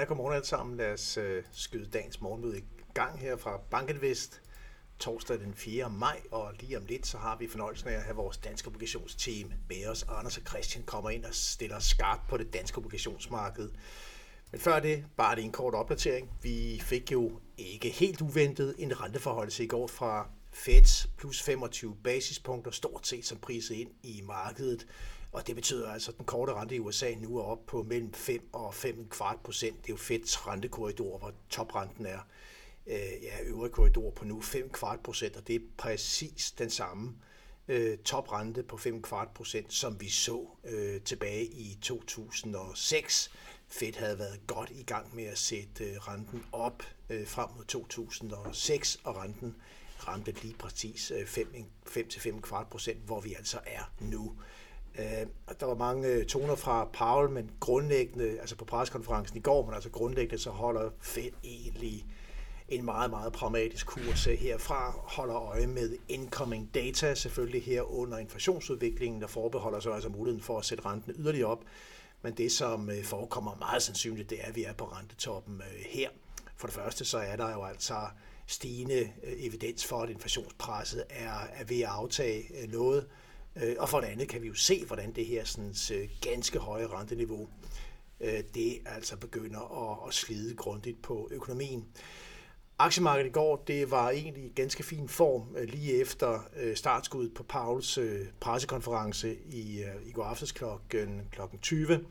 Ja, godmorgen alle sammen. Lad os øh, skyde dagens morgenmøde i gang her fra Bankenvest torsdag den 4. maj, og lige om lidt, så har vi fornøjelsen af at have vores danske obligationsteam med os. Anders og Christian kommer ind og stiller skarpt på det danske obligationsmarked. Men før det, bare lige en kort opdatering. Vi fik jo ikke helt uventet en renteforholdelse i går fra Feds plus 25 basispunkter, stort set som priset ind i markedet. Og det betyder altså, at den korte rente i USA nu er op på mellem 5 og 5 procent. Det er jo Feds rentekorridor, hvor toprenten er øh, ja, øvre korridor på nu 5 procent, og det er præcis den samme øh, toprente på 5 procent, som vi så øh, tilbage i 2006. Fed havde været godt i gang med at sætte øh, renten op øh, frem mod 2006, og renten ramte lige præcis øh, 5-5 kvart procent, hvor vi altså er nu. Øh, der var mange øh, toner fra Paul, men grundlæggende, altså på preskonferencen i går, men altså grundlæggende, så holder Fed egentlig en meget, meget pragmatisk kurs herfra, holder øje med incoming data, selvfølgelig her under inflationsudviklingen, der forbeholder sig altså muligheden for at sætte renten yderligere op. Men det, som forekommer meget sandsynligt, det er, at vi er på rentetoppen her. For det første, så er der jo altså stigende øh, evidens for, at inflationspresset er, er ved at aftage øh, noget. Øh, og for det andet kan vi jo se, hvordan det her sådan, ganske høje renteniveau, det altså begynder at, at slide grundigt på økonomien. Aktiemarkedet i går, det var egentlig i ganske fin form lige efter startskuddet på Pauls pressekonference i, i går aftes klokken, klokken 20.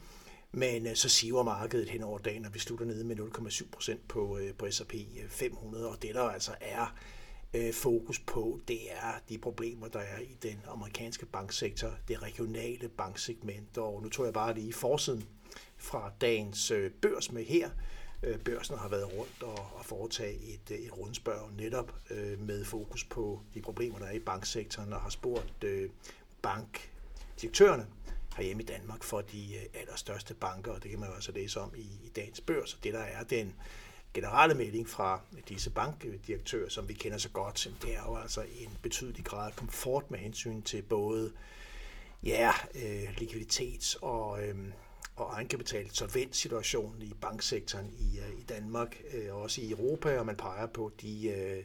Men øh, så siver markedet hen over dagen, og vi slutter nede med 0,7 procent på, øh, på S&P 500, øh, og det der altså er øh, fokus på, det er de problemer, der er i den amerikanske banksektor, det regionale banksegment. Og nu tror jeg bare lige forsiden fra dagens øh, børs med her. Øh, børsen har været rundt og, og foretage et, et rundspørg netop øh, med fokus på de problemer, der er i banksektoren, og har spurgt øh, bankdirektørerne herhjemme i Danmark for de øh, allerstørste banker, og det kan man jo altså læse om i, i dagens børs. Og det der er den generelle melding fra disse bankdirektører, som vi kender så godt, det er jo altså en betydelig grad af komfort med hensyn til både ja, øh, likviditets- og, øh, og egenkapital solvenssituationen i banksektoren i, øh, i Danmark øh, og også i Europa, og man peger på de, øh,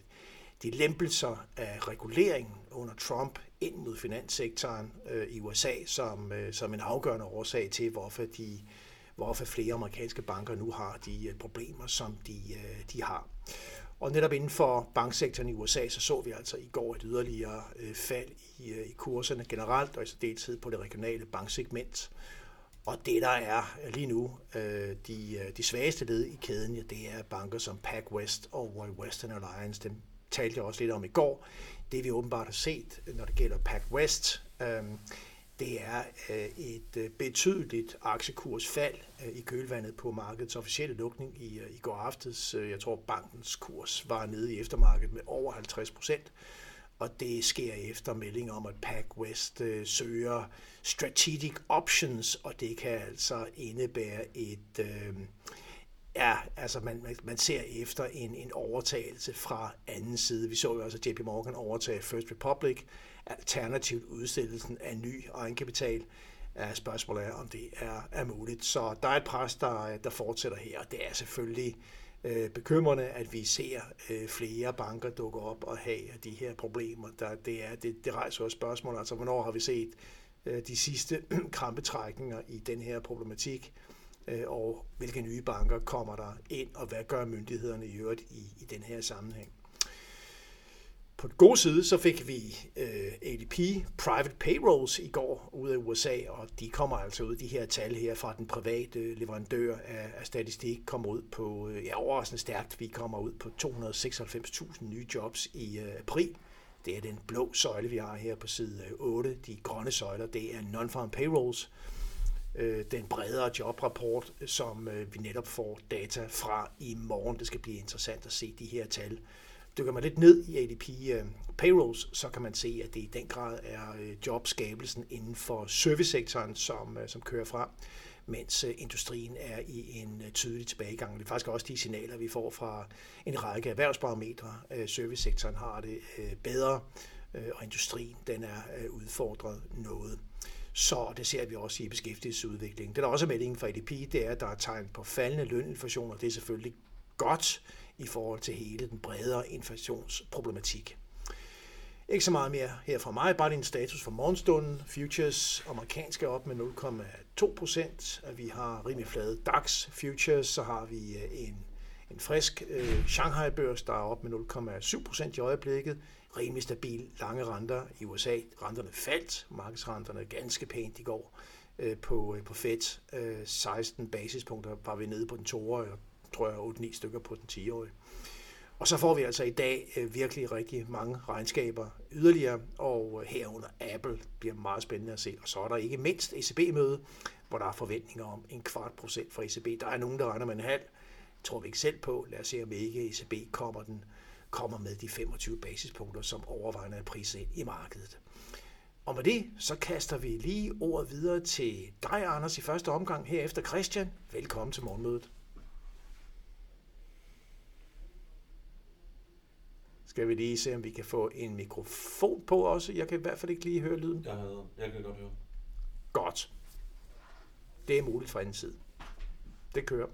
de lempelser af reguleringen under Trump ind mod finanssektoren øh, i USA som, øh, som en afgørende årsag til, hvorfor de hvorfor flere amerikanske banker nu har de øh, problemer, som de, øh, de har. Og netop inden for banksektoren i USA, så så vi altså i går et yderligere øh, fald i, øh, i kurserne generelt, og i særdeleshed på det regionale banksegment. Og det, der er lige nu øh, de, øh, de svageste led i kæden, ja, det er banker som PacWest og Western Alliance. Dem talte jeg også lidt om i går. Det vi åbenbart har set, når det gælder PacWest, øhm, det er øh, et øh, betydeligt aktiekursfald øh, i kølvandet på markedets officielle lukning i, øh, i går aftes. Øh, jeg tror, bankens kurs var nede i eftermarkedet med over 50 procent, og det sker efter melding om, at PacWest søger strategic options, og det kan altså indebære et... Øh, Ja, altså man, man ser efter en, en overtagelse fra anden side. Vi så jo også JP Morgan overtage First Republic, alternativt udstillelsen af ny egenkapital. Spørgsmålet er, om det er, er muligt. Så der er et pres, der, der fortsætter her, og det er selvfølgelig øh, bekymrende, at vi ser øh, flere banker dukke op og have de her problemer. Der, det, er, det, det rejser også spørgsmål, altså hvornår har vi set øh, de sidste krampetrækninger i den her problematik? Øh, og hvilke nye banker kommer der ind, og hvad gør myndighederne i øvrigt i, i den her sammenhæng. På den gode side, så fik vi øh, ADP Private Payrolls i går ud af USA, og de kommer altså ud, de her tal her fra den private leverandør af, af statistik, kommer ud på, øh, ja, overraskende stærkt, vi kommer ud på 296.000 nye jobs i øh, april. Det er den blå søjle, vi har her på side øh, 8. De grønne søjler, det er non-farm payrolls, øh, Øh, den bredere jobrapport, som øh, vi netop får data fra i morgen. Det skal blive interessant at se de her tal. Dykker man lidt ned i ADP øh, payrolls, så kan man se, at det i den grad er øh, jobskabelsen inden for servicesektoren, som, øh, som kører frem, mens øh, industrien er i en øh, tydelig tilbagegang. Det er faktisk også de signaler, vi får fra en række erhvervsbarometre. Servicesektoren har det bedre, og industrien den er udfordret noget. Så det ser vi også i beskæftigelsesudviklingen. Det er også meldingen fra EDP, det er, at der er tegn på faldende løninflation, og det er selvfølgelig godt i forhold til hele den bredere inflationsproblematik. Ikke så meget mere her fra mig, bare din status for morgenstunden. Futures amerikanske op med 0,2 procent. Vi har rimelig flade DAX futures, så har vi øh, en, en frisk øh, Shanghai-børs, der er op med 0,7 procent i øjeblikket. Rimelig stabil lange renter i USA. Renterne faldt, markedsrenterne ganske pænt i går øh, på, øh, på Fed. Øh, 16 basispunkter var vi nede på den toårige, og tror jeg 8-9 stykker på den 10-årige. Og så får vi altså i dag øh, virkelig rigtig mange regnskaber yderligere, og øh, herunder Apple bliver meget spændende at se. Og så er der ikke mindst ECB-møde, hvor der er forventninger om en kvart procent fra ECB. Der er nogen, der regner med en halv. Det tror vi ikke selv på. Lad os se, om ikke ECB kommer, den, kommer med de 25 basispunkter, som overvejende er priset ind i markedet. Og med det, så kaster vi lige ordet videre til dig, Anders, i første omgang herefter Christian. Velkommen til morgenmødet. Skal vi lige se, om vi kan få en mikrofon på også? Jeg kan i hvert fald ikke lige høre lyden. Jeg, havde, jeg kan godt høre. Godt. Det er muligt fra anden side. Det kører.